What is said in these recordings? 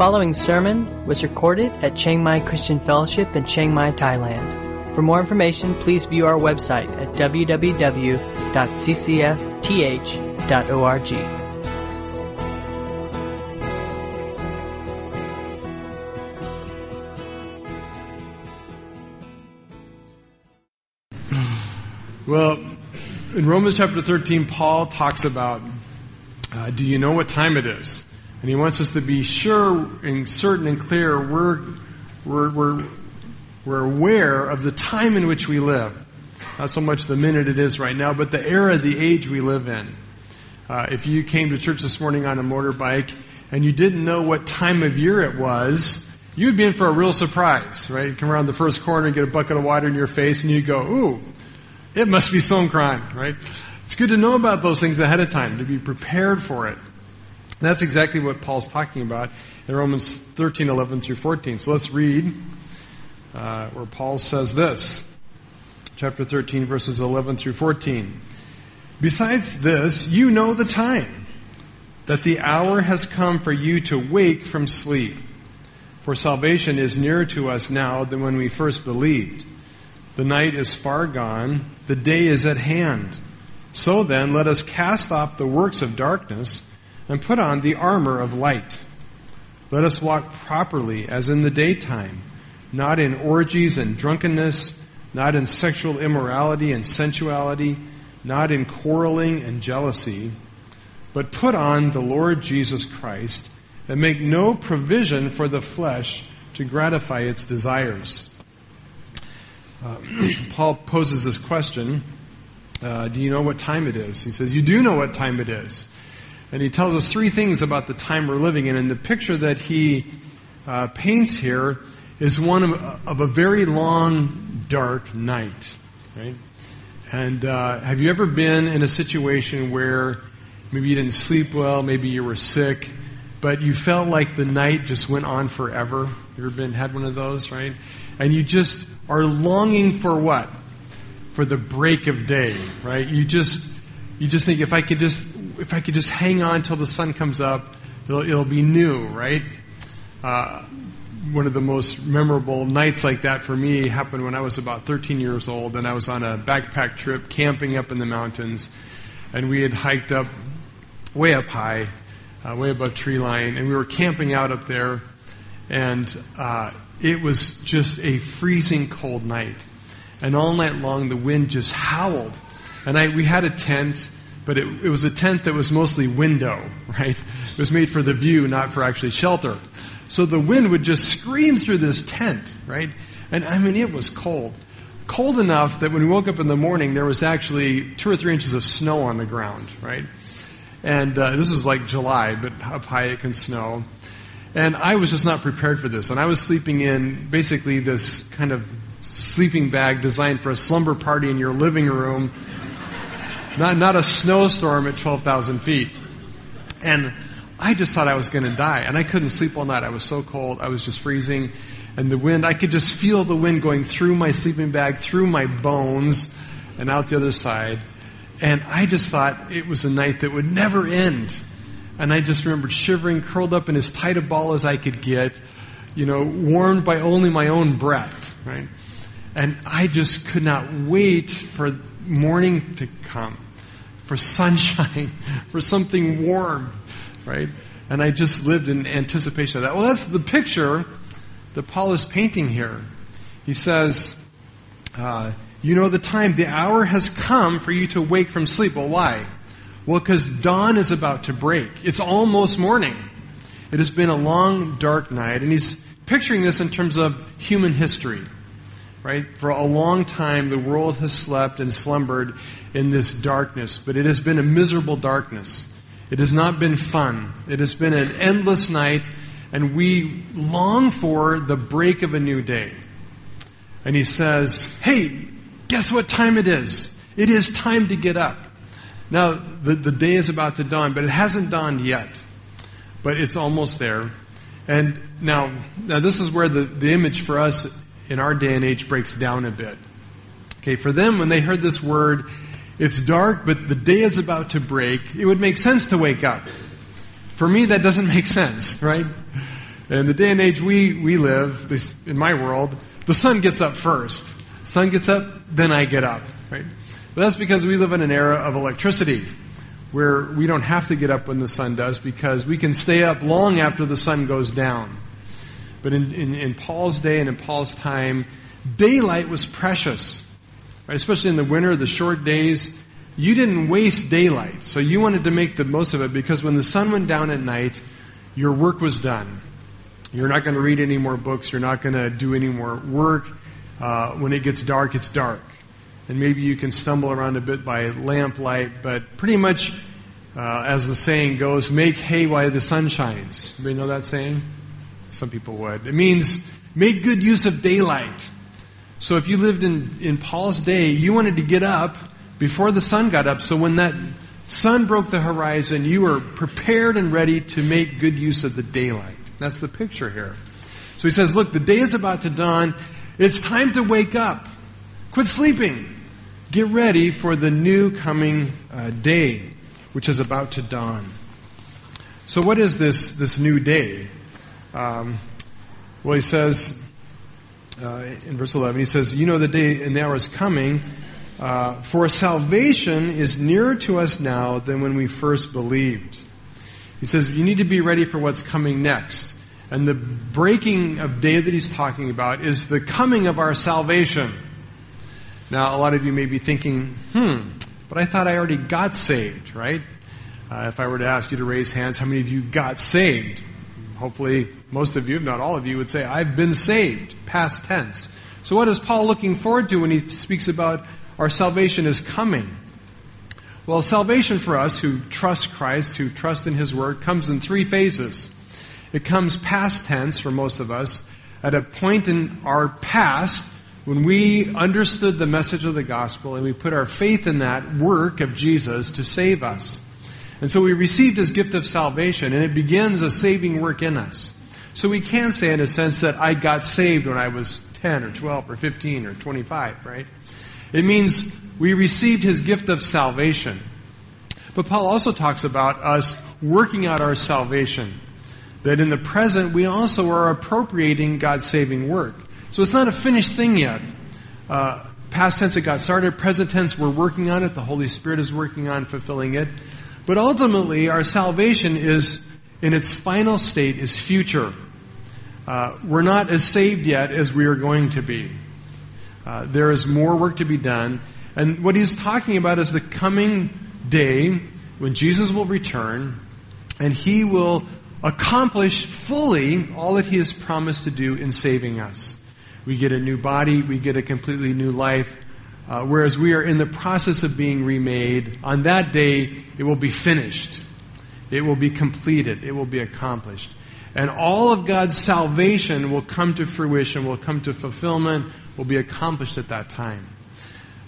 following sermon was recorded at Chiang Mai Christian Fellowship in Chiang Mai, Thailand. For more information, please view our website at www.ccfth.org. Well, in Romans chapter 13, Paul talks about uh, do you know what time it is? And he wants us to be sure and certain and clear we're, we're, we're, we're aware of the time in which we live. Not so much the minute it is right now, but the era, the age we live in. Uh, if you came to church this morning on a motorbike and you didn't know what time of year it was, you'd be in for a real surprise, right? You come around the first corner and get a bucket of water in your face and you go, ooh, it must be Songkran, right? It's good to know about those things ahead of time, to be prepared for it. That's exactly what Paul's talking about in Romans 13, 11 through 14. So let's read uh, where Paul says this. Chapter 13, verses 11 through 14. Besides this, you know the time, that the hour has come for you to wake from sleep. For salvation is nearer to us now than when we first believed. The night is far gone, the day is at hand. So then, let us cast off the works of darkness and put on the armor of light. Let us walk properly as in the daytime, not in orgies and drunkenness, not in sexual immorality and sensuality, not in quarreling and jealousy, but put on the Lord Jesus Christ and make no provision for the flesh to gratify its desires. Uh, Paul poses this question uh, Do you know what time it is? He says, You do know what time it is. And he tells us three things about the time we're living in. And the picture that he uh, paints here is one of, of, a very long, dark night. Right? And uh, have you ever been in a situation where maybe you didn't sleep well, maybe you were sick, but you felt like the night just went on forever? You ever been had one of those, right? And you just are longing for what? For the break of day, right? You just you just think if I could just if I could just hang on till the sun comes up, it'll, it'll be new, right? Uh, one of the most memorable nights like that for me happened when I was about 13 years old, and I was on a backpack trip camping up in the mountains, and we had hiked up way up high, uh, way above tree line, and we were camping out up there, and uh, it was just a freezing cold night, and all night long the wind just howled, and I we had a tent but it, it was a tent that was mostly window, right? It was made for the view, not for actually shelter. So the wind would just scream through this tent, right? And I mean, it was cold. Cold enough that when we woke up in the morning, there was actually two or three inches of snow on the ground, right? And uh, this is like July, but up high it can snow. And I was just not prepared for this. And I was sleeping in basically this kind of sleeping bag designed for a slumber party in your living room not, not a snowstorm at 12,000 feet. And I just thought I was going to die. And I couldn't sleep all night. I was so cold. I was just freezing. And the wind, I could just feel the wind going through my sleeping bag, through my bones, and out the other side. And I just thought it was a night that would never end. And I just remembered shivering, curled up in as tight a ball as I could get, you know, warmed by only my own breath, right? And I just could not wait for morning to come, for sunshine, for something warm, right? And I just lived in anticipation of that. Well, that's the picture that Paul is painting here. He says, uh, You know the time, the hour has come for you to wake from sleep. Well, why? Well, because dawn is about to break. It's almost morning. It has been a long, dark night. And he's picturing this in terms of human history right? For a long time, the world has slept and slumbered in this darkness, but it has been a miserable darkness. It has not been fun. It has been an endless night, and we long for the break of a new day. And he says, Hey, guess what time it is? It is time to get up. Now, the, the day is about to dawn, but it hasn't dawned yet. But it's almost there. And now, now this is where the, the image for us in our day and age breaks down a bit. Okay, for them, when they heard this word, it's dark, but the day is about to break, it would make sense to wake up. For me, that doesn't make sense, right? In the day and age we, we live, in my world, the sun gets up first. Sun gets up, then I get up, right? But that's because we live in an era of electricity where we don't have to get up when the sun does because we can stay up long after the sun goes down. But in, in, in Paul's day and in Paul's time, daylight was precious. Right? Especially in the winter, the short days, you didn't waste daylight. So you wanted to make the most of it because when the sun went down at night, your work was done. You're not going to read any more books. You're not going to do any more work. Uh, when it gets dark, it's dark. And maybe you can stumble around a bit by lamplight, but pretty much, uh, as the saying goes, make hay while the sun shines. Anybody know that saying? Some people would. It means make good use of daylight. So if you lived in, in Paul's day, you wanted to get up before the sun got up. So when that sun broke the horizon, you were prepared and ready to make good use of the daylight. That's the picture here. So he says, look, the day is about to dawn. It's time to wake up. Quit sleeping. Get ready for the new coming uh, day, which is about to dawn. So what is this, this new day? Um, well, he says, uh, in verse 11, he says, You know the day and the hour is coming uh, for salvation is nearer to us now than when we first believed. He says you need to be ready for what's coming next. And the breaking of day that he's talking about is the coming of our salvation. Now, a lot of you may be thinking, hmm, but I thought I already got saved, right? Uh, if I were to ask you to raise hands, how many of you got saved? Hopefully, most of you, if not all of you, would say, I've been saved, past tense. So what is Paul looking forward to when he speaks about our salvation is coming. Well, salvation for us who trust Christ, who trust in His Word, comes in three phases. It comes past tense for most of us, at a point in our past when we understood the message of the gospel and we put our faith in that work of Jesus to save us. And so we received His gift of salvation and it begins a saving work in us. So we can say in a sense that I got saved when I was 10 or 12 or 15 or 25, right? It means we received his gift of salvation. But Paul also talks about us working out our salvation. That in the present, we also are appropriating God's saving work. So it's not a finished thing yet. Uh, past tense, it got started. Present tense, we're working on it. The Holy Spirit is working on fulfilling it. But ultimately, our salvation is, in its final state, is future. Uh, we're not as saved yet as we are going to be. Uh, there is more work to be done. And what he's talking about is the coming day when Jesus will return and he will accomplish fully all that he has promised to do in saving us. We get a new body, we get a completely new life, uh, whereas we are in the process of being remade. On that day, it will be finished. It will be completed. It will be accomplished. And all of God's salvation will come to fruition, will come to fulfillment, will be accomplished at that time.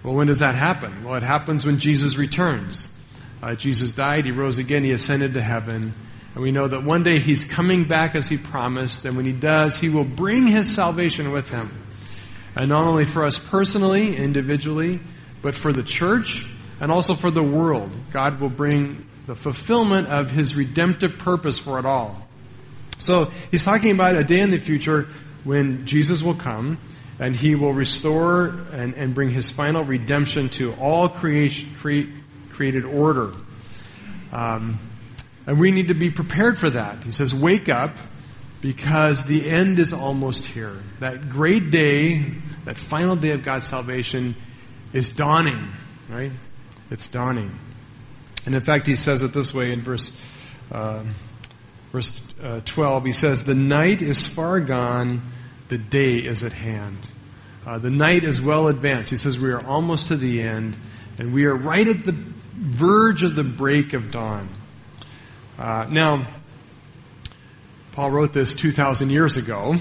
Well, when does that happen? Well, it happens when Jesus returns. Uh, Jesus died, he rose again, he ascended to heaven, and we know that one day he's coming back as he promised, and when he does, he will bring his salvation with him. And not only for us personally, individually, but for the church and also for the world. God will bring the fulfillment of his redemptive purpose for it all. So he's talking about a day in the future when Jesus will come and he will restore and, and bring his final redemption to all creation, cre- created order. Um, and we need to be prepared for that. He says, wake up because the end is almost here. That great day, that final day of God's salvation is dawning, right? It's dawning. And in fact, he says it this way in verse, uh, verse uh, 12. He says, the night is far gone the day is at hand. Uh, the night is well advanced. He says we are almost to the end, and we are right at the verge of the break of dawn. Uh, now, Paul wrote this 2,000 years ago,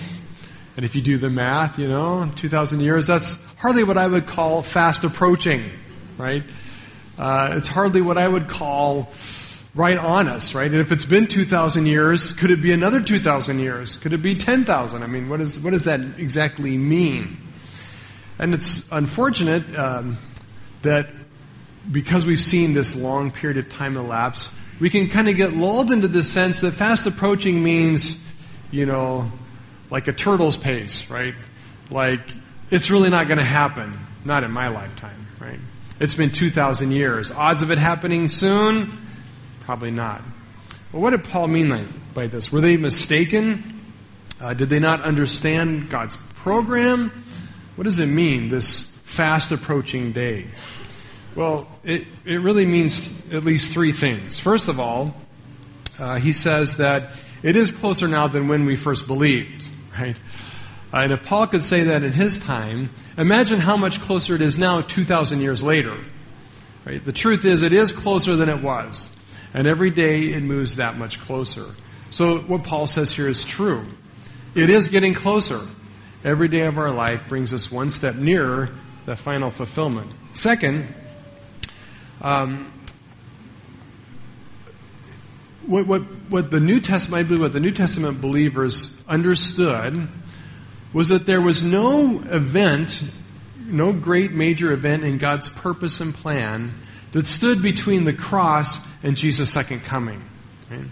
and if you do the math, you know, 2,000 years, that's hardly what I would call fast approaching, right? Uh, it's hardly what I would call right on us, right? And if it's been 2,000 years, could it be another 2,000 years? Could it be 10,000? I mean, what, is, what does that exactly mean? And it's unfortunate um, that because we've seen this long period of time elapse, we can kind of get lulled into this sense that fast approaching means you know, like a turtle's pace, right? Like, it's really not going to happen. Not in my lifetime, right? It's been 2,000 years. Odds of it happening soon? Probably not. Well, what did Paul mean by this? Were they mistaken? Uh, did they not understand God's program? What does it mean, this fast approaching day? Well, it, it really means at least three things. First of all, uh, he says that it is closer now than when we first believed, right? Uh, and if Paul could say that in his time, imagine how much closer it is now 2,000 years later. Right? The truth is, it is closer than it was. And every day it moves that much closer. So what Paul says here is true. It is getting closer. Every day of our life brings us one step nearer the final fulfillment. Second, um, what, what, what the New Testament, I believe what the New Testament believers understood was that there was no event, no great major event in God's purpose and plan that stood between the cross and Jesus' second coming. Right?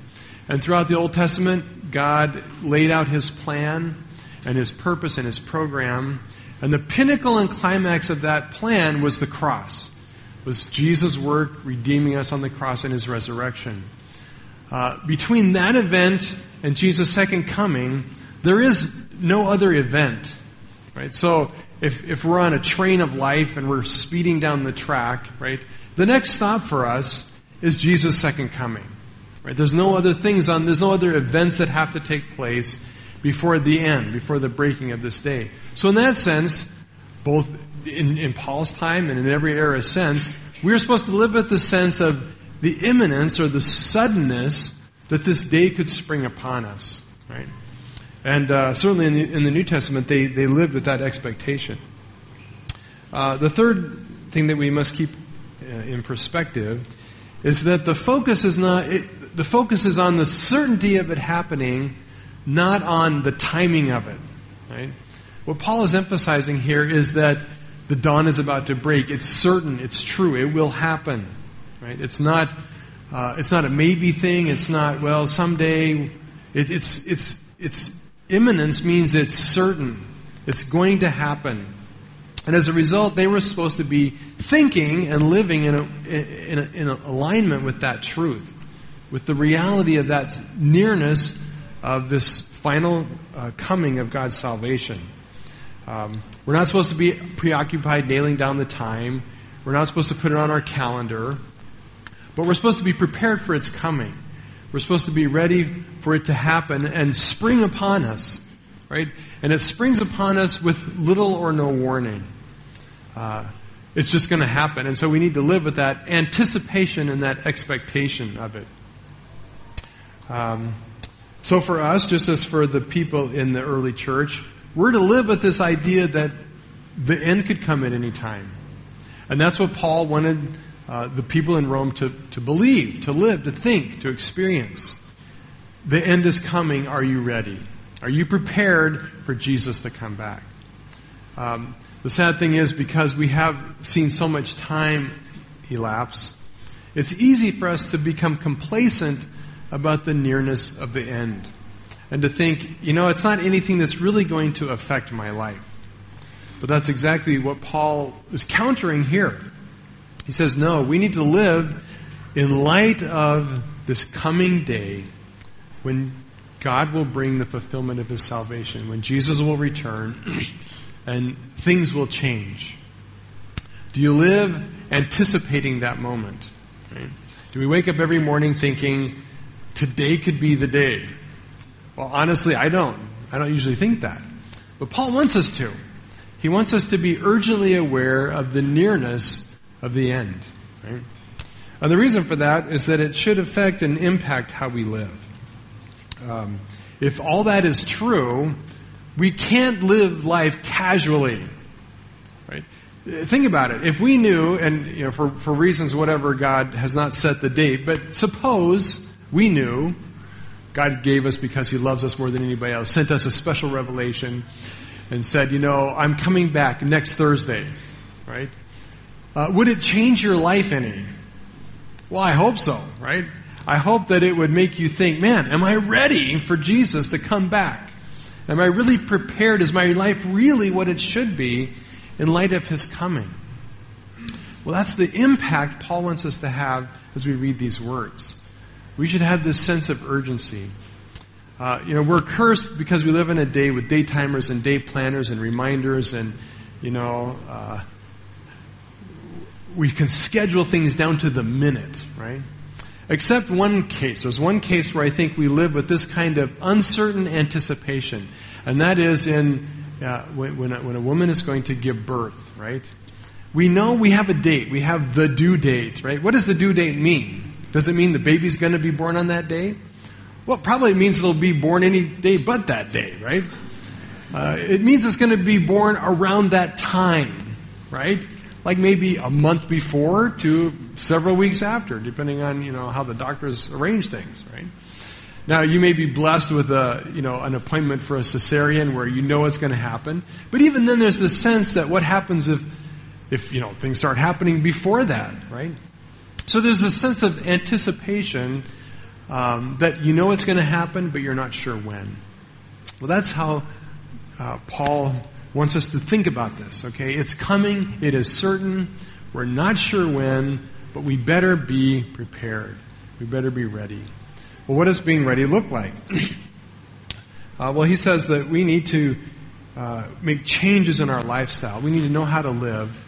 And throughout the Old Testament, God laid out His plan and His purpose and His program. And the pinnacle and climax of that plan was the cross. Was Jesus' work redeeming us on the cross and His resurrection. Uh, between that event and Jesus' second coming, there is no other event. Right? So if, if we're on a train of life and we're speeding down the track, right, the next stop for us is Jesus' second coming. Right? There's no other things on, there's no other events that have to take place before the end, before the breaking of this day. So in that sense, both in, in Paul's time and in every era since, we're supposed to live with the sense of the imminence or the suddenness that this day could spring upon us. Right? And uh, certainly in the, in the, New Testament, they, they lived with that expectation. Uh, the third thing that we must keep uh, in perspective is that the focus is not it, the focus is on the certainty of it happening, not on the timing of it. Right? What Paul is emphasizing here is that the dawn is about to break. It's certain. It's true. It will happen. Right? It's not. Uh, it's not a maybe thing. It's not well someday. It, it's it's it's imminence means it's certain. It's going to happen. And as a result, they were supposed to be thinking and living in, a, in, a, in alignment with that truth, with the reality of that nearness of this final uh, coming of God's salvation. Um, we're not supposed to be preoccupied nailing down the time. We're not supposed to put it on our calendar. But we're supposed to be prepared for its coming. We're supposed to be ready for it to happen and spring upon us, right? And it springs upon us with little or no warning. Uh, it's just going to happen. And so we need to live with that anticipation and that expectation of it. Um, so for us, just as for the people in the early church, we're to live with this idea that the end could come at any time. And that's what Paul wanted uh, the people in Rome to, to believe, to live, to think, to experience. The end is coming. Are you ready? Are you prepared for Jesus to come back? Um, the sad thing is, because we have seen so much time elapse, it's easy for us to become complacent about the nearness of the end. And to think, you know, it's not anything that's really going to affect my life. But that's exactly what Paul is countering here. He says, no, we need to live in light of this coming day when God will bring the fulfillment of his salvation, when Jesus will return and things will change. Do you live anticipating that moment? Right? Do we wake up every morning thinking, today could be the day? Well, honestly, I don't. I don't usually think that. But Paul wants us to. He wants us to be urgently aware of the nearness of the end. Right? And the reason for that is that it should affect and impact how we live. Um, if all that is true, we can't live life casually. Right? Think about it. If we knew, and you know, for, for reasons whatever, God has not set the date, but suppose we knew God gave us because He loves us more than anybody else, sent us a special revelation, and said, you know, I'm coming back next Thursday, right? Uh, would it change your life any? Well, I hope so, right? I hope that it would make you think, man, am I ready for Jesus to come back? Am I really prepared? Is my life really what it should be in light of his coming? Well, that's the impact Paul wants us to have as we read these words. We should have this sense of urgency. Uh, you know, we're cursed because we live in a day with day timers and day planners and reminders and, you know, uh, we can schedule things down to the minute, right? Except one case. There's one case where I think we live with this kind of uncertain anticipation, and that is in uh, when, a, when a woman is going to give birth, right? We know we have a date. We have the due date, right? What does the due date mean? Does it mean the baby's going to be born on that day? Well, probably means it'll be born any day but that day, right? Uh, it means it's going to be born around that time, right? Like maybe a month before to several weeks after, depending on you know how the doctors arrange things, right? Now you may be blessed with a you know an appointment for a cesarean where you know it's going to happen, but even then there's the sense that what happens if if you know things start happening before that, right? So there's a sense of anticipation um, that you know it's going to happen, but you're not sure when. Well, that's how uh, Paul wants us to think about this. Okay, it's coming. It is certain. We're not sure when, but we better be prepared. We better be ready. Well, what does being ready look like? uh, well, he says that we need to uh, make changes in our lifestyle. We need to know how to live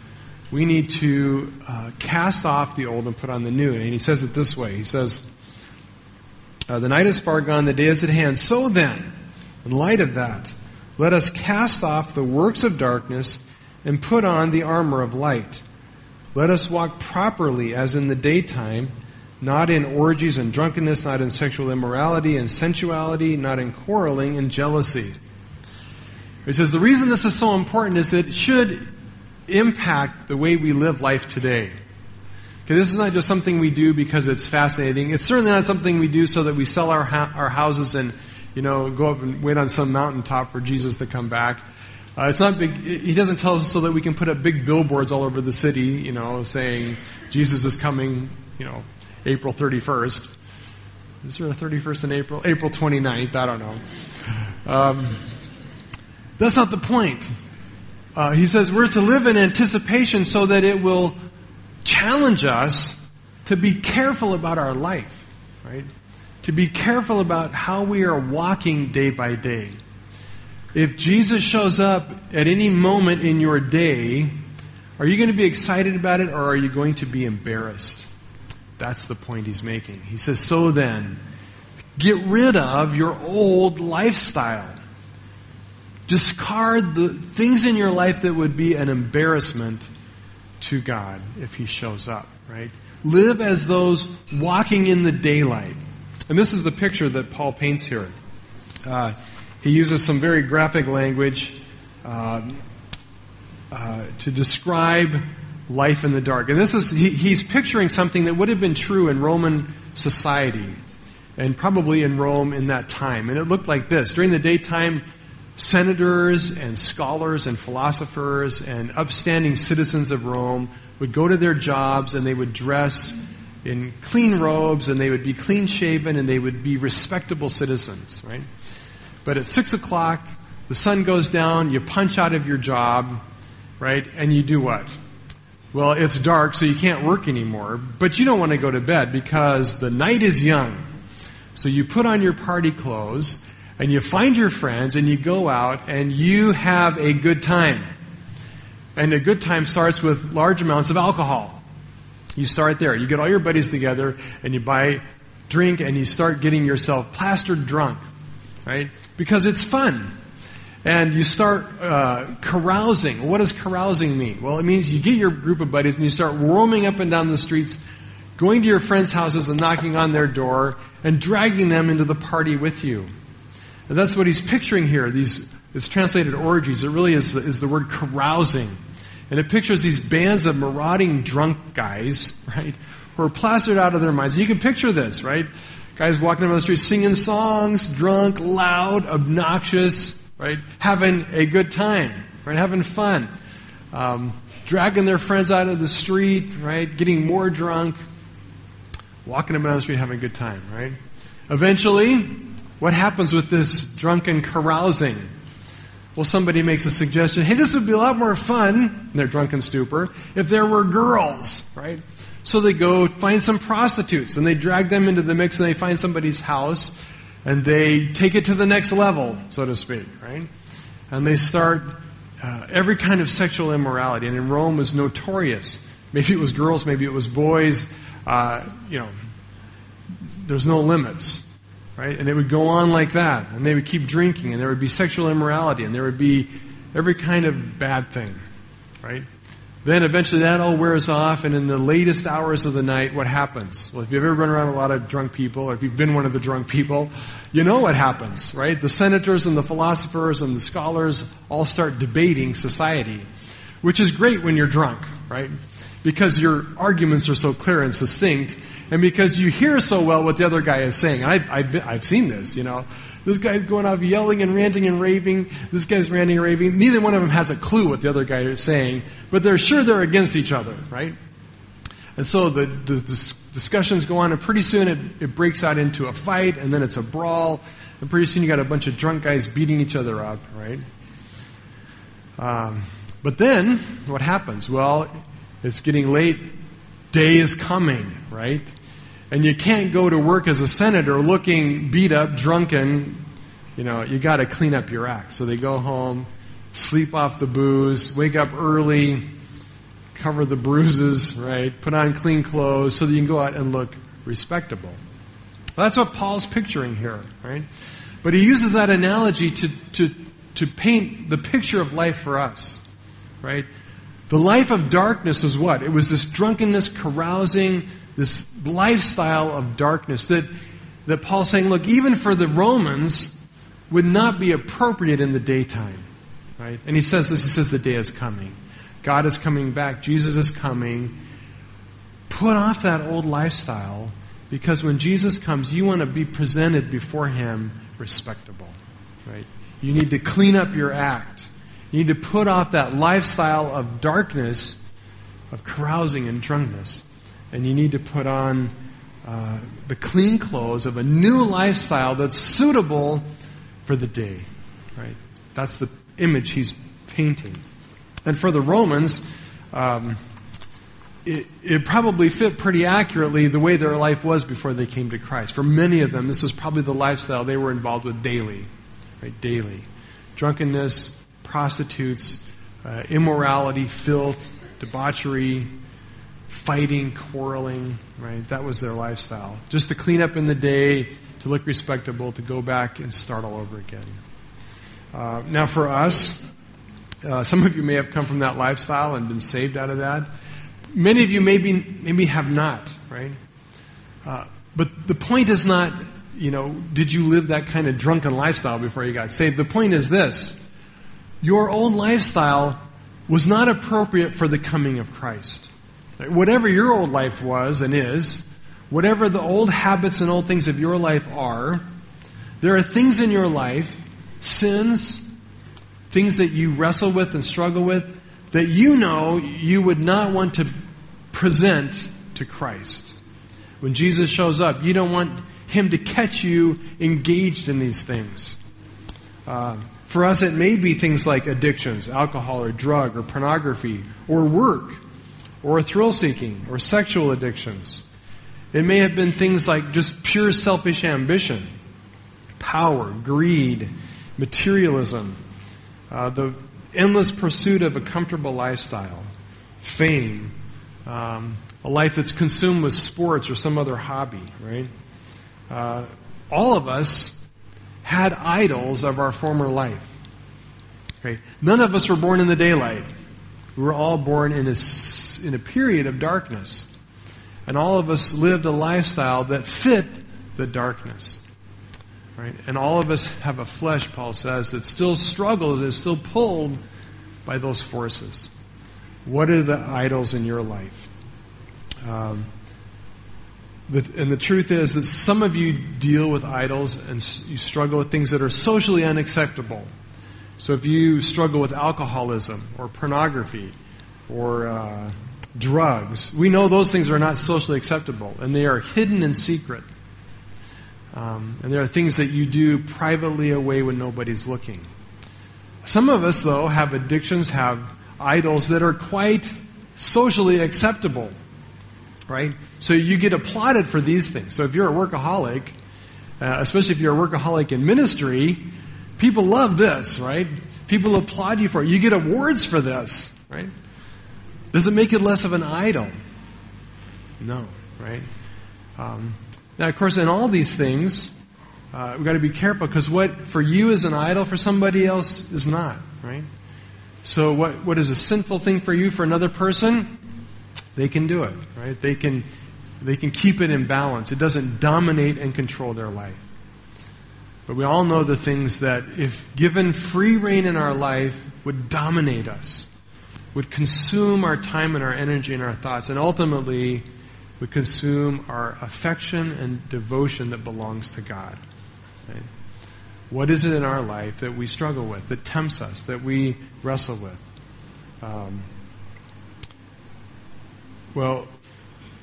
we need to uh, cast off the old and put on the new. And he says it this way. He says, uh, the night is far gone, the day is at hand. So then, in light of that, let us cast off the works of darkness and put on the armor of light. Let us walk properly as in the daytime, not in orgies and drunkenness, not in sexual immorality and sensuality, not in quarreling and jealousy. He says the reason this is so important is it should impact the way we live life today. Okay, this is not just something we do because it's fascinating. It's certainly not something we do so that we sell our ha- our houses and you know go up and wait on some mountaintop for Jesus to come back. Uh, it's not big. He doesn't tell us so that we can put up big billboards all over the city, you know, saying Jesus is coming, you know, April 31st. Is there a 31st in April? April 29th. I don't know. Um, that's not the point. Uh, he says we're to live in anticipation so that it will challenge us to be careful about our life, right? To be careful about how we are walking day by day. If Jesus shows up at any moment in your day, are you going to be excited about it or are you going to be embarrassed? That's the point he's making. He says, so then, get rid of your old lifestyle. Discard the things in your life that would be an embarrassment to God if He shows up, right? Live as those walking in the daylight. And this is the picture that Paul paints here. Uh, he uses some very graphic language uh, uh, to describe life in the dark. And this is, he, he's picturing something that would have been true in Roman society and probably in Rome in that time. And it looked like this. During the daytime, senators and scholars and philosophers and upstanding citizens of Rome would go to their jobs and they would dress in clean robes and they would be clean shaven and they would be respectable citizens, right? But at six o'clock, the sun goes down, you punch out of your job, right? And you do what? Well, it's dark, so you can't work anymore, but you don't want to go to bed because the night is young. So you put on your party clothes and you find your friends and you go out and you have a good time. And a good time starts with large amounts of alcohol. You start there. You get all your buddies together and you buy drink and you start getting yourself plastered drunk, right? Because it's fun. And you start uh, carousing. What does carousing mean? Well, it means you get your group of buddies and you start roaming up and down the streets, going to your friends' houses and knocking on their door and dragging them into the party with you. And that's what he's picturing here. These, it's translated orgies. It really is the, is the word carousing. And it pictures these bands of marauding drunk guys, right, who are plastered out of their minds. You can picture this, right? Guys walking down the street singing songs, drunk, loud, obnoxious, right? Having a good time, right? Having fun. Um, dragging their friends out of the street, right? Getting more drunk. walking down the street having a good time, right? Eventually, what happens with this drunken carousing? Well, somebody makes a suggestion, hey, this would be a lot more fun, in their drunken stupor, if there were girls, right? So they go find some prostitutes and they drag them into the mix and they find somebody's house and they take it to the next level, so to speak, right? And they start uh, every kind of sexual immorality. And in Rome was notorious. Maybe it was girls, maybe it was boys. Uh, you know, there's no limits, right? And it would go on like that. And they would keep drinking, and there would be sexual immorality, and there would be every kind of bad thing, right? Then eventually that all wears off, and in the latest hours of the night, what happens? Well, if you've ever run around a lot of drunk people, or if you've been one of the drunk people, you know what happens, right? The senators and the philosophers and the scholars all start debating society, which is great when you're drunk, right? Because your arguments are so clear and succinct, and because you hear so well what the other guy is saying. I've, I've, I've seen this, you know. This guy's going off yelling and ranting and raving. This guy's ranting and raving. Neither one of them has a clue what the other guy is saying, but they're sure they're against each other, right? And so the, the, the discussions go on, and pretty soon it, it breaks out into a fight, and then it's a brawl, and pretty soon you got a bunch of drunk guys beating each other up, right? Um, but then, what happens? Well, it's getting late. Day is coming, right? And you can't go to work as a senator looking beat up, drunken. You know, you got to clean up your act. So they go home, sleep off the booze, wake up early, cover the bruises, right? Put on clean clothes so that you can go out and look respectable. That's what Paul's picturing here, right? But he uses that analogy to, to, to paint the picture of life for us, right? The life of darkness was what? It was this drunkenness, carousing, this lifestyle of darkness that, that Paul's saying, look, even for the Romans, would not be appropriate in the daytime. Right? And he says this, he says the day is coming. God is coming back. Jesus is coming. Put off that old lifestyle because when Jesus comes, you want to be presented before him respectable. Right? You need to clean up your act. You need to put off that lifestyle of darkness, of carousing and drunkenness and you need to put on uh, the clean clothes of a new lifestyle that's suitable for the day. Right? That's the image he's painting. And for the Romans, um, it, it, probably fit pretty accurately the way their life was before they came to Christ. For many of them, this is probably the lifestyle they were involved with daily, right? Daily, drunkenness, prostitutes, uh, immorality, filth, debauchery, fighting, quarreling, right? That was their lifestyle. Just to clean up in the day, to look respectable, to go back and start all over again. Uh, now, for us, uh, some of you may have come from that lifestyle and been saved out of that. Many of you maybe maybe have not, right? Uh, but the point is not, you know, did you live that kind of drunken lifestyle before you got saved? The point is this: your own lifestyle was not appropriate for the coming of Christ. Whatever your old life was and is, whatever the old habits and old things of your life are, there are things in your life, sins, things that you wrestle with and struggle with, that you know you would not want to present to Christ. When Jesus shows up, you don't want Him to catch you engaged in these things. Uh, for us, it may be things like addictions, alcohol or drug or pornography or work or thrill seeking or sexual addictions. It may have been things like just pure selfish ambition, power, greed, materialism, uh, the endless pursuit of a comfortable lifestyle, fame, um, a life that's consumed with sports or some other hobby, right? Uh, all of us had idols of our former life. Okay? None of us were born in the daylight. We were all born in a in a period of darkness. And all of us lived a lifestyle that fit the darkness. Right? And all of us have a flesh, Paul says, that still struggles, is still pulled by those forces. What are the idols in your life? Um, the, and the truth is that some of you deal with idols and you struggle with things that are socially unacceptable. So if you struggle with alcoholism or pornography or uh, drugs. We know those things are not socially acceptable, and they are hidden in secret. Um, and there are things that you do privately away when nobody's looking. Some of us, though, have addictions, have idols that are quite socially acceptable, right? So you get applauded for these things. So if you're a workaholic, uh, especially if you're a workaholic in ministry, people love this, right? People applaud you for it. You get awards for this, right? Does it make it less of an idol? No, right? Um, now, of course, in all these things, uh, we've got to be careful because what for you is an idol, for somebody else is not, right? So what, what is a sinful thing for you, for another person, they can do it, right? They can, they can keep it in balance. It doesn't dominate and control their life. But we all know the things that, if given free rein in our life, would dominate us, would consume our time and our energy and our thoughts, and ultimately would consume our affection and devotion that belongs to God. Okay? What is it in our life that we struggle with, that tempts us, that we wrestle with? Um, well,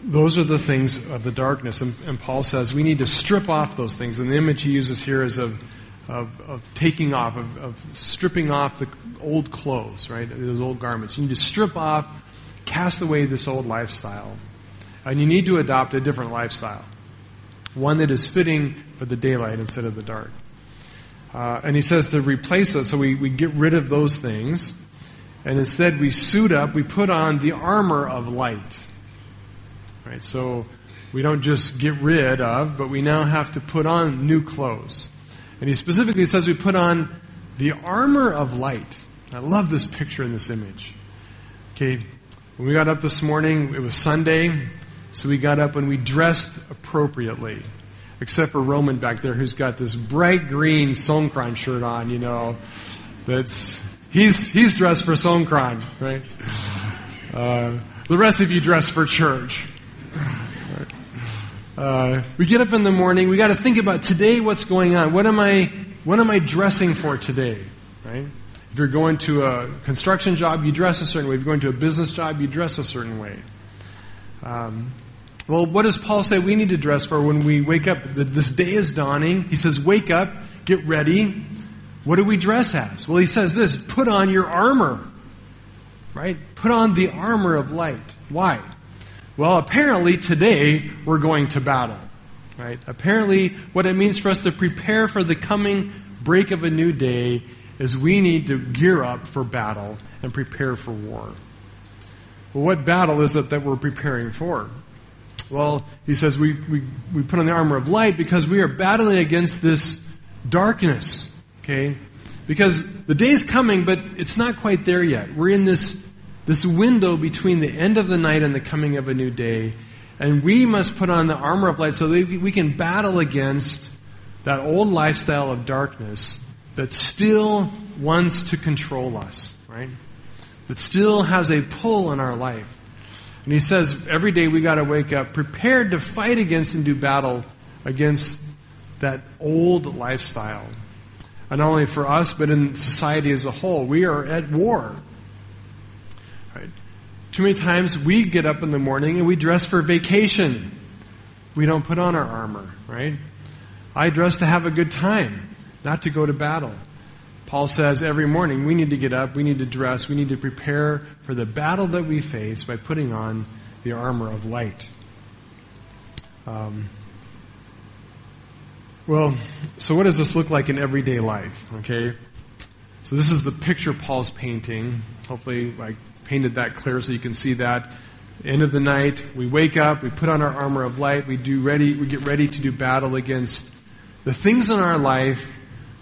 those are the things of the darkness. And, and, Paul says we need to strip off those things. And the image he uses here is of, of, of taking off, of, of, stripping off the old clothes, right? Those old garments. You need to strip off, cast away this old lifestyle. And you need to adopt a different lifestyle. One that is fitting for the daylight instead of the dark. Uh, and he says to replace us, so we, we get rid of those things. And instead we suit up, we put on the armor of light. Right? So we don't just get rid of, but we now have to put on new clothes. And he specifically says we put on the armor of light. I love this picture in this image. Okay, when we got up this morning, it was Sunday, so we got up and we dressed appropriately except for Roman back there who's got this bright green Songkran shirt on, you know, that's, he's, he's dressed for Songkran, right? Uh, the rest of you dress for church. Uh, we get up in the morning, we gotta think about today what's going on. What am I, what am I dressing for today, right? If you're going to a construction job, you dress a certain way. If you're going to a business job, you dress a certain way. Um, well, what does Paul say we need to dress for when we wake up? This day is dawning. He says, wake up, get ready. What do we dress as? Well, he says this, put on your armor. Right? Put on the armor of light. Why? Well, apparently today we're going to battle. Right? Apparently what it means for us to prepare for the coming break of a new day is we need to gear up for battle and prepare for war. Well, what battle is it that we're preparing for? Well, he says we, we, we put on the armor of light because we are battling against this darkness. Okay? Because the day's coming, but it's not quite there yet. We're in this, this window between the end of the night and the coming of a new day. And we must put on the armor of light so that we can battle against that old lifestyle of darkness that still wants to control us, right? That still has a pull in our life. And he says every day we got to wake up prepared to fight against and do battle against that old lifestyle. And not only for us, but in society as a whole, we are at war. Too many times we get up in the morning and we dress for vacation. We don't put on our armor, right? I dress to have a good time, not to go to battle. Paul says every morning we need to get up, we need to dress, we need to prepare for the battle that we face by putting on the armor of light. Um, well, so what does this look like in everyday life? Okay, so this is the picture Paul's painting. Hopefully, I painted that clear so you can see that. End of the night, we wake up, we put on our armor of light, we do ready, we get ready to do battle against the things in our life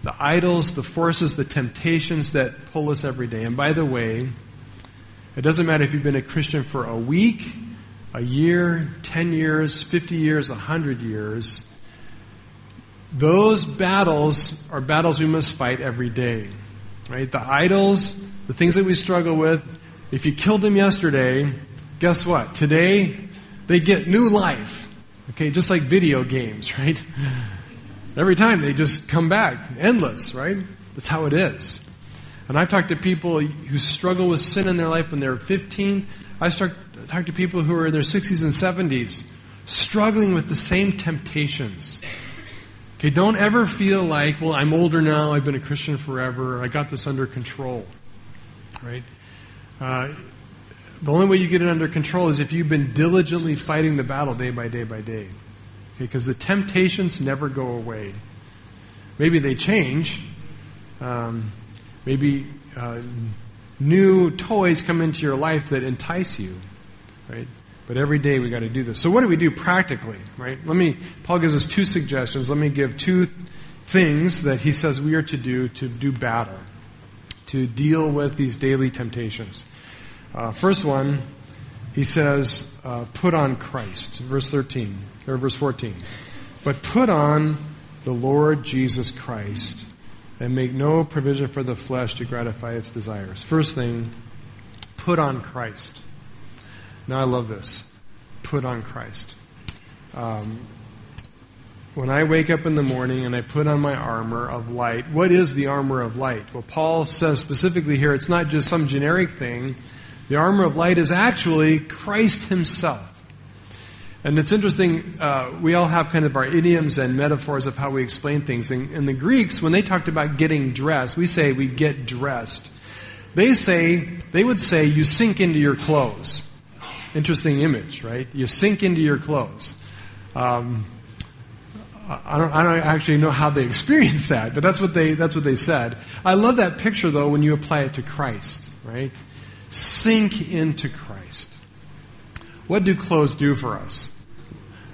the idols, the forces, the temptations that pull us every day. And by the way, it doesn't matter if you've been a Christian for a week, a year, 10 years, 50 years, 100 years. Those battles are battles we must fight every day. Right? The idols, the things that we struggle with, if you killed them yesterday, guess what? Today, they get new life. Okay, just like video games, right? Every time they just come back, endless, right? That's how it is. And I've talked to people who struggle with sin in their life when they're 15 I start talk to people who are in their 60s and 70s, struggling with the same temptations. Okay, don't ever feel like, well, I'm older now, I've been a Christian forever, I got this under control. Right? Uh, the only way you get it under control is if you've been diligently fighting the battle day by day by day. Okay, because the temptations never go away. Maybe they change. Um, maybe uh, new toys come into your life that entice you, right? But every day we got to do this. So what do we do practically, right? Let me, Paul gives us two suggestions. Let me give two things that he says we are to do to do battle, to deal with these daily temptations. Uh, first one, he says, uh, put on Christ. Verse 13, or verse 14. But put on the Lord Jesus Christ and make no provision for the flesh to gratify its desires. First thing, put on Christ. Now I love this. Put on Christ. Um, when I wake up in the morning and I put on my armor of light, what is the armor of light? Well, Paul says specifically here, it's not just some generic thing. The armor of light is actually Christ himself. And it's interesting, uh, we all have kind of our idioms and metaphors of how we explain things. And, the Greeks, when they talked about getting dressed, we say we get dressed. They say, they would say you sink into your clothes. Interesting image, right? You sink into your clothes. Um, I don't, I don't actually know how they experienced that, but that's what they, that's what they said. I love that picture though when you apply it to Christ, right? Sink into Christ. What do clothes do for us?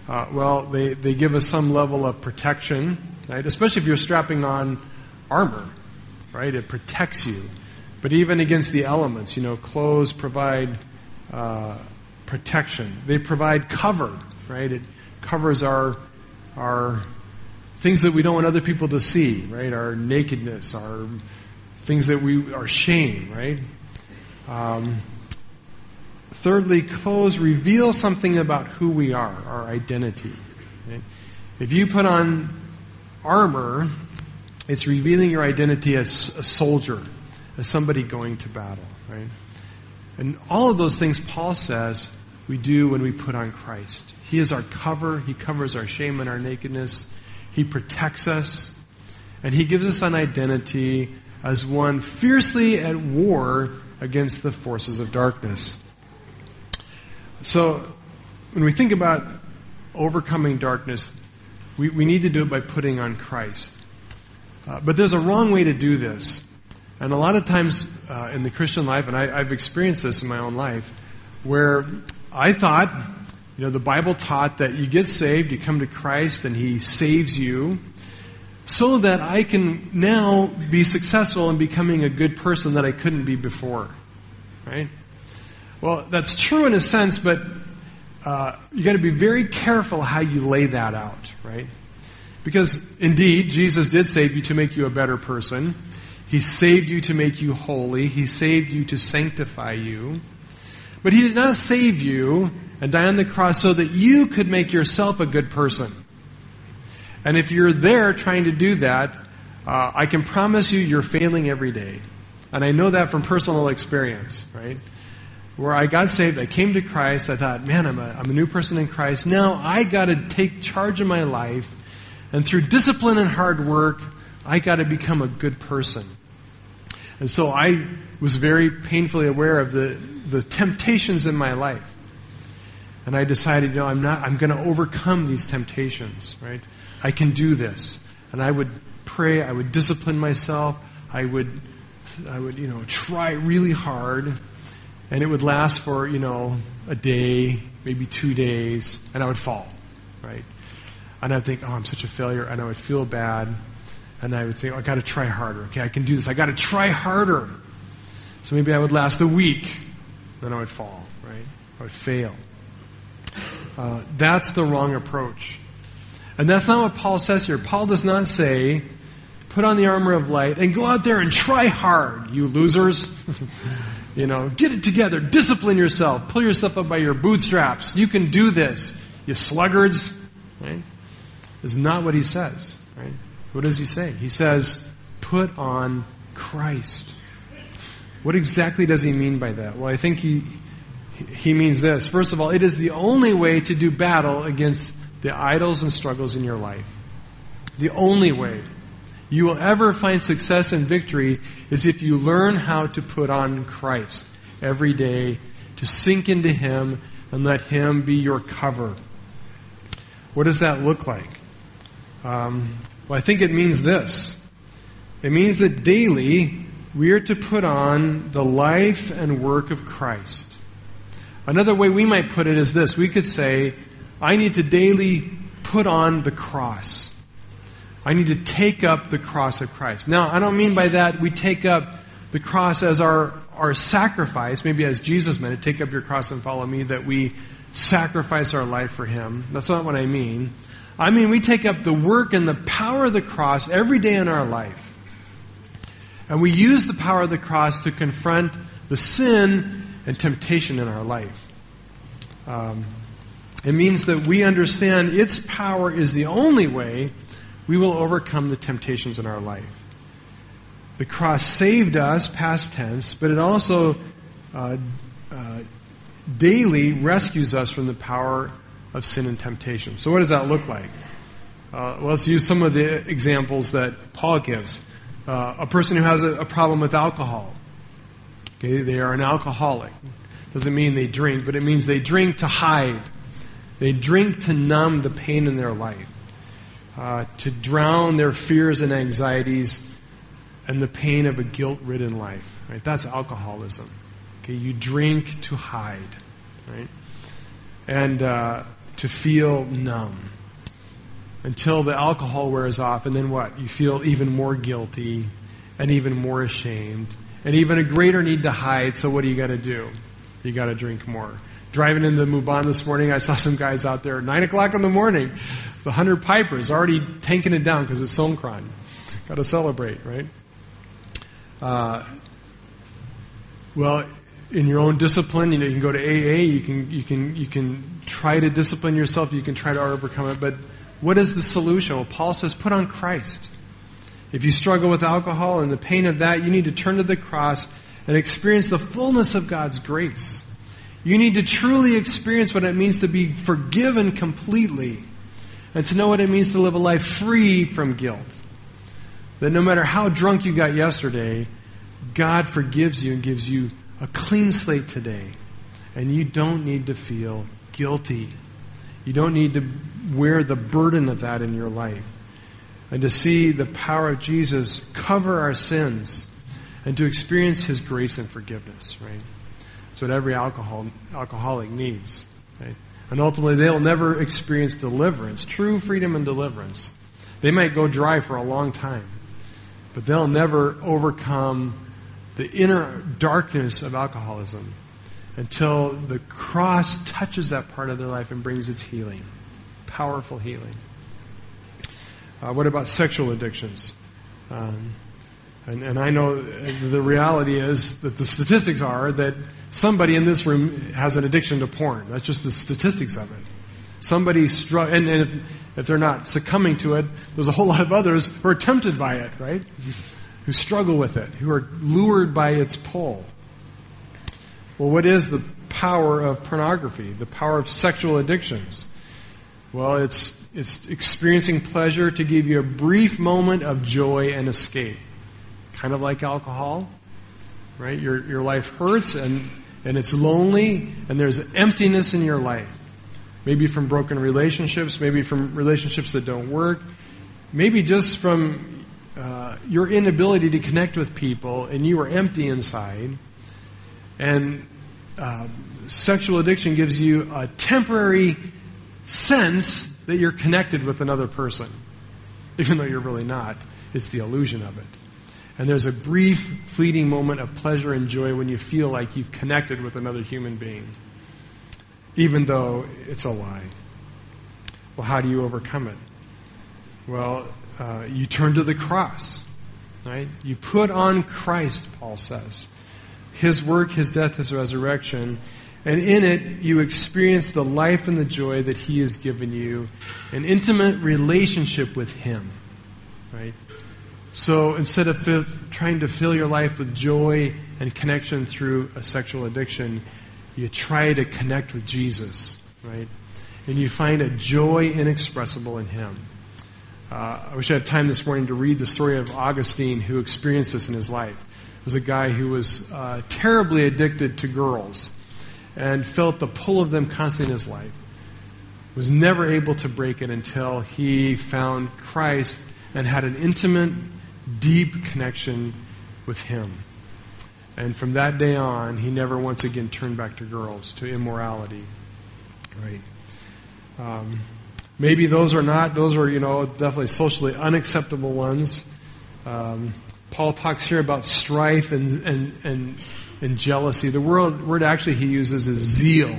Uh, well, they, they give us some level of protection, right? Especially if you're strapping on armor, right? It protects you. But even against the elements, you know, clothes provide uh, protection. They provide cover, right? It covers our our things that we don't want other people to see, right? Our nakedness, our things that we our shame, right? Um, Thirdly, clothes reveal something about who we are, our identity. If you put on armor, it's revealing your identity as a soldier, as somebody going to battle, right? And all of those things Paul says we do when we put on Christ. He is our cover. He covers our shame and our nakedness. He protects us. And he gives us an identity as one fiercely at war against the forces of darkness. So, when we think about overcoming darkness, we, we need to do it by putting on Christ. Uh, but there's a wrong way to do this. And a lot of times uh, in the Christian life, and I, I've experienced this in my own life, where I thought, you know, the Bible taught that you get saved, you come to Christ, and He saves you, so that I can now be successful in becoming a good person that I couldn't be before. Right? Well, that's true in a sense, but uh, you got to be very careful how you lay that out, right? Because indeed, Jesus did save you to make you a better person. He saved you to make you holy. He saved you to sanctify you. But He did not save you and die on the cross so that you could make yourself a good person. And if you're there trying to do that, uh, I can promise you you're failing every day. And I know that from personal experience, right? where I got saved, I came to Christ, I thought, man, I'm a, I'm a new person in Christ. Now I gotta take charge of my life, and through discipline and hard work, I gotta become a good person. And so I was very painfully aware of the, the temptations in my life. And I decided, you know, I'm not, I'm gonna overcome these temptations, right? I can do this. And I would pray, I would discipline myself, I would, I would, you know, try really hard and it would last for, you know, a day, maybe two days, and I would fall, right? And I'd think, oh, I'm such a failure, and I would feel bad, and I would think, oh, I gotta try harder. Okay, I can do this. I gotta try harder. So maybe I would last a week, then I would fall, right? I would fail. Uh, that's the wrong approach. And that's not what Paul says here. Paul does not say, put on the armor of light and go out there and try hard, you losers. You know, get it together, discipline yourself, pull yourself up by your bootstraps. You can do this, you sluggards. Right? Is not what he says. Right? What does he say? He says, put on Christ. What exactly does he mean by that? Well, I think he, he means this. First of all, it is the only way to do battle against the idols and struggles in your life. The only way you will ever find success and victory is if you learn how to put on Christ every day, to sink into Him and let Him be your cover. What does that look like? Um, well, I think it means this. It means that daily we are to put on the life and work of Christ. Another way we might put it is this. We could say, I need to daily put on the cross. I need to take up the cross of Christ. Now, I don't mean by that we take up the cross as our, our sacrifice, maybe as Jesus meant it, take up your cross and follow me, that we sacrifice our life for Him. That's not what I mean. I mean, we take up the work and the power of the cross every day in our life. And we use the power of the cross to confront the sin and temptation in our life. Um, it means that we understand its power is the only way we will overcome the temptations in our life. The cross saved us, past tense, but it also uh, uh, daily rescues us from the power of sin and temptation. So, what does that look like? Uh, let's use some of the examples that Paul gives. Uh, a person who has a, a problem with alcohol. Okay, they are an alcoholic. Doesn't mean they drink, but it means they drink to hide. They drink to numb the pain in their life uh, to drown their fears and anxieties and the pain of a guilt-ridden life. Right? That's alcoholism. Okay, you drink to hide, right? And uh, to feel numb until the alcohol wears off, and then what? You feel even more guilty and even more ashamed and even a greater need to hide. So what do you got to do? You got to drink more driving into Muban this morning, I saw some guys out there, 9 o'clock in the morning, the 100 Pipers already tanking it down because it's Songkran. Got to celebrate, right? Uh, well, in your own discipline, you know, you can go to AA, you can, you can, you can try to discipline yourself, you can try to overcome it, but what is the solution? Well, Paul says, put on Christ. If you struggle with alcohol and the pain of that, you need to turn to the cross and experience the fullness of God's grace. You need to truly experience what it means to be forgiven completely and to know what it means to live a life free from guilt. That no matter how drunk you got yesterday, God forgives you and gives you a clean slate today. And you don't need to feel guilty. You don't need to wear the burden of that in your life. And to see the power of Jesus cover our sins and to experience His grace and forgiveness, right? It's what every alcohol, alcoholic needs. Right? And ultimately, they'll never experience deliverance, true freedom and deliverance. They might go dry for a long time, but they'll never overcome the inner darkness of alcoholism until the cross touches that part of their life and brings its healing. Powerful healing. Uh, what about sexual addictions? Um, and, and I know the reality is that the statistics are that somebody in this room has an addiction to porn. That's just the statistics of it. Somebody struck, and, and if, if they're not succumbing to it, there's a whole lot of others who are tempted by it, right? who struggle with it, who are lured by its pull. Well, what is the power of pornography? The power of sexual addictions? Well, it's, it's experiencing pleasure to give you a brief moment of joy and escape. Kind of like alcohol, right? Your, your life hurts and and it's lonely and there's emptiness in your life. Maybe from broken relationships, maybe from relationships that don't work, maybe just from uh, your inability to connect with people and you are empty inside. And uh, sexual addiction gives you a temporary sense that you're connected with another person, even though you're really not. It's the illusion of it. And there's a brief, fleeting moment of pleasure and joy when you feel like you've connected with another human being, even though it's a lie. Well, how do you overcome it? Well, uh, you turn to the cross, right? You put on Christ, Paul says. His work, His death, His resurrection. And in it, you experience the life and the joy that He has given you, an intimate relationship with Him, right? So instead of trying to fill your life with joy and connection through a sexual addiction, You try to connect with Jesus, right? And you find a joy inexpressible in Him. Uh, I wish I had time this morning to read the story of Augustine who experienced this in his life. Was a guy who was uh, terribly addicted to girls and felt the pull of them constantly in his life. Was never able to break it until he found Christ and had an intimate, deep connection with Him. And from that day on, he never once again turned back to girls, to immorality. Right? Um, maybe those are not, those are, you know, definitely socially unacceptable ones. Um, Paul talks here about strife and, and, and, and jealousy. The word, word actually he uses is zeal.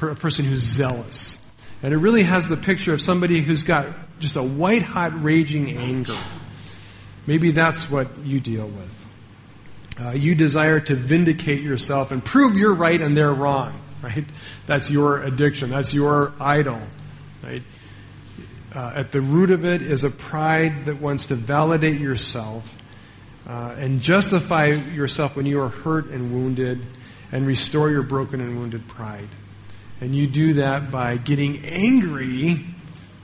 A person who's zealous. And it really has the picture of somebody who's got just a white hot raging anger. Maybe that's what you deal with. Uh, you desire to vindicate yourself and prove you're right and they're wrong, right? That's your addiction. That's your idol, right? Uh, at the root of it is a pride that wants to validate yourself uh, and justify yourself when you are hurt and wounded and restore your broken and wounded pride. And you do that by getting angry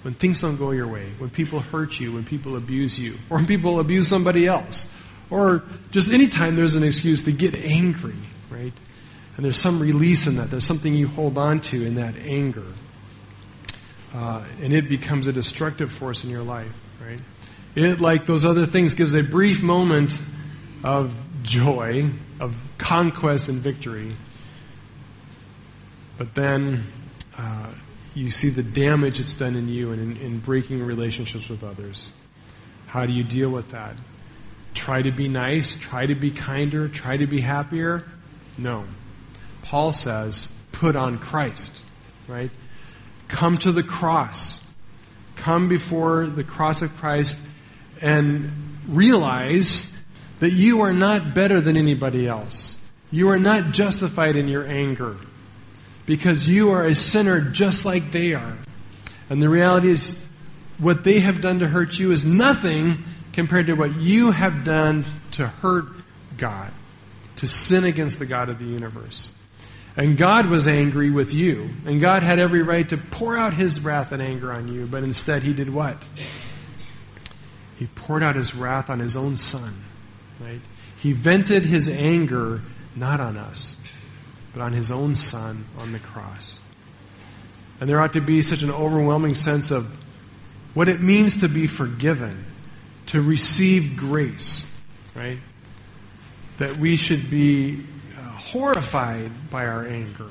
when things don't go your way, when people hurt you, when people abuse you, or when people abuse somebody else, or just anytime there's an excuse to get angry, right? And there's some release in that. There's something you hold on to in that anger. Uh, and it becomes a destructive force in your life, right? It, like those other things, gives a brief moment of joy, of conquest and victory. But then uh, you see the damage it's done in you and in, in breaking relationships with others. How do you deal with that? Try to be nice, try to be kinder, try to be happier? No. Paul says, put on Christ, right? Come to the cross. Come before the cross of Christ and realize that you are not better than anybody else. You are not justified in your anger because you are a sinner just like they are. And the reality is, what they have done to hurt you is nothing compared to what you have done to hurt God, to sin against the God of the universe. And God was angry with you. And God had every right to pour out his wrath and anger on you, but instead he did what? He poured out his wrath on his own son, right? He vented his anger not on us, but on his own son on the cross. And there ought to be such an overwhelming sense of what it means to be forgiven, to receive grace, right? That we should be uh, horrified by our anger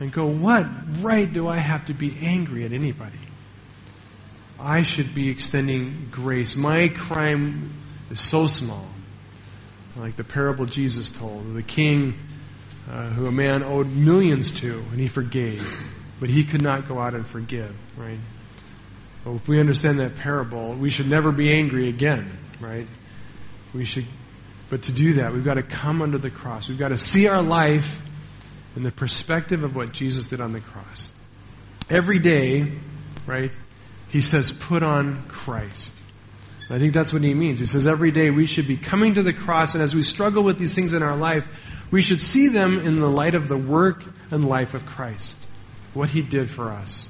and go, what right do I have to be angry at anybody? I should be extending grace. My crime is so small. Like the parable Jesus told, the king uh, who a man owed millions to, and he forgave. But he could not go out and forgive, right? Well, if we understand that parable, we should never be angry again, right? We should, but to do that, we've got to come under the cross. We've got to see our life in the perspective of what Jesus did on the cross. Every day, right, he says, put on Christ. And I think that's what he means. He says every day we should be coming to the cross, and as we struggle with these things in our life, we should see them in the light of the work and life of Christ, what He did for us.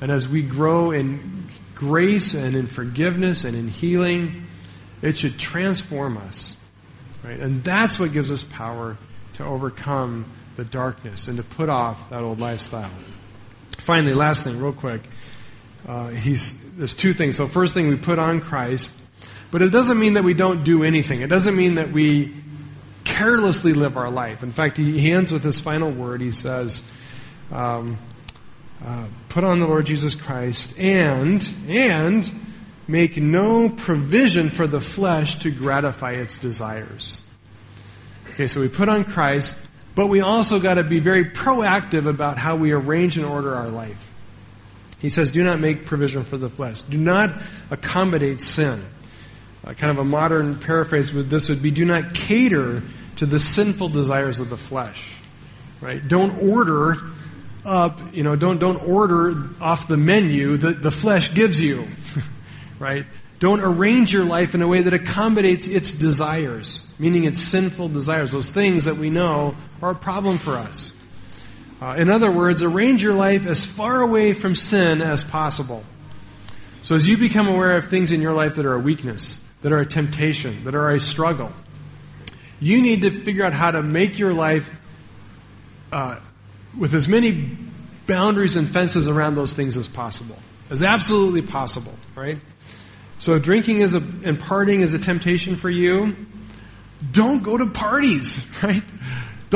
And as we grow in grace and in forgiveness and in healing, it should transform us. Right? And that's what gives us power to overcome the darkness and to put off that old lifestyle. Finally, last thing, real quick. Uh, he's, there's two things. So first thing, we put on Christ. But it doesn't mean that we don't do anything. It doesn't mean that we carelessly live our life. In fact, he ends with this final word. He says, um, uh, "Put on the Lord Jesus Christ and and make no provision for the flesh to gratify its desires." Okay, so we put on Christ, but we also got to be very proactive about how we arrange and order our life. He says, "Do not make provision for the flesh. Do not accommodate sin." Uh, kind of a modern paraphrase with this would be do not cater to the sinful desires of the flesh. Right? Don't order up, you know, don't, don't order off the menu that the flesh gives you. right? Don't arrange your life in a way that accommodates its desires, meaning its sinful desires, those things that we know are a problem for us. Uh, in other words, arrange your life as far away from sin as possible. So as you become aware of things in your life that are a weakness, that are a temptation, that are a struggle, you need to figure out how to make your life uh, with as many boundaries and fences around those things as possible, as absolutely possible, right? So if drinking is a, and partying is a temptation for you, don't go to parties, right?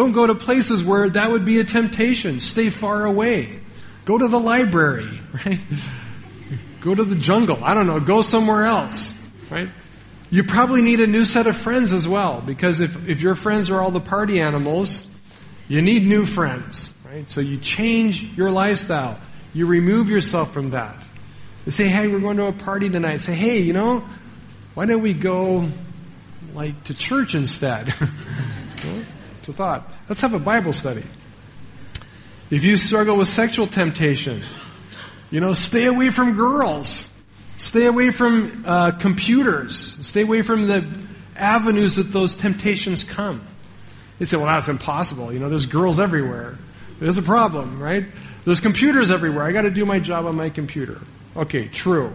Don't go to places where that would be a temptation. Stay far away. Go to the library, right? Go to the jungle. I don't know. Go somewhere else, right? You probably need a new set of friends as well, because if, if your friends are all the party animals, you need new friends, right? So you change your lifestyle. You remove yourself from that. You say, hey, we're going to a party tonight. Say, hey, you know, why don't we go like to church instead? a thought. Let's have a Bible study. If you struggle with sexual temptation, you know, stay away from girls. Stay away from uh, computers. Stay away from the avenues that those temptations come. They say, well, that's impossible. You know, there's girls everywhere. There's a problem, right? There's computers everywhere. I got to do my job on my computer. Okay, true.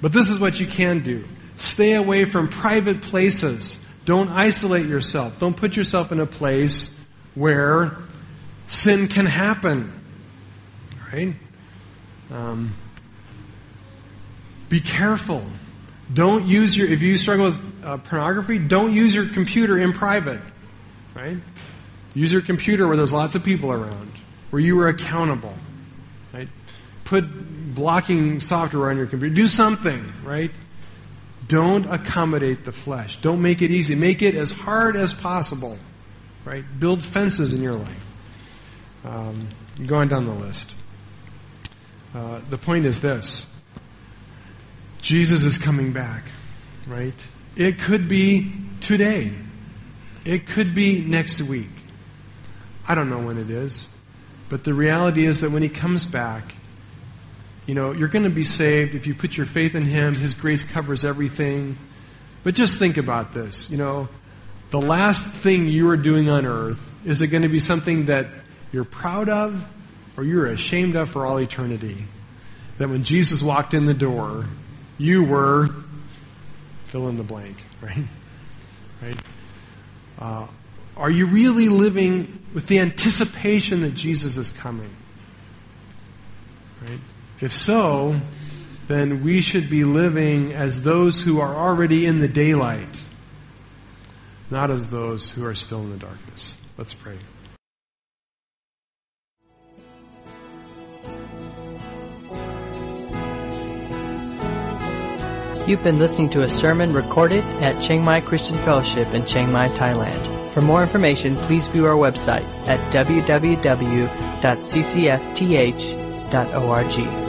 But this is what you can do. Stay away from private places. Don't isolate yourself. Don't put yourself in a place where sin can happen. Right? Um, be careful. Don't use your, if you struggle with uh, pornography, don't use your computer in private. Right? Use your computer where there's lots of people around, where you are accountable. Right? Put blocking software on your computer. Do something, right? Don't accommodate the flesh. Don't make it easy. Make it as hard as possible, right? Build fences in your life. Um, going down the list. Uh, the point is this Jesus is coming back, right? It could be today. It could be next week. I don't know when it is. But the reality is that when he comes back, you know, you're going to be saved if you put your faith in him. His grace covers everything. But just think about this. You know, the last thing you are doing on earth, is it going to be something that you're proud of or you're ashamed of for all eternity? That when Jesus walked in the door, you were fill in the blank, right? Right? Uh, are you really living with the anticipation that Jesus is coming? Right? If so, then we should be living as those who are already in the daylight, not as those who are still in the darkness. Let's pray. You've been listening to a sermon recorded at Chiang Mai Christian Fellowship in Chiang Mai, Thailand. For more information, please view our website at www.ccfth.org.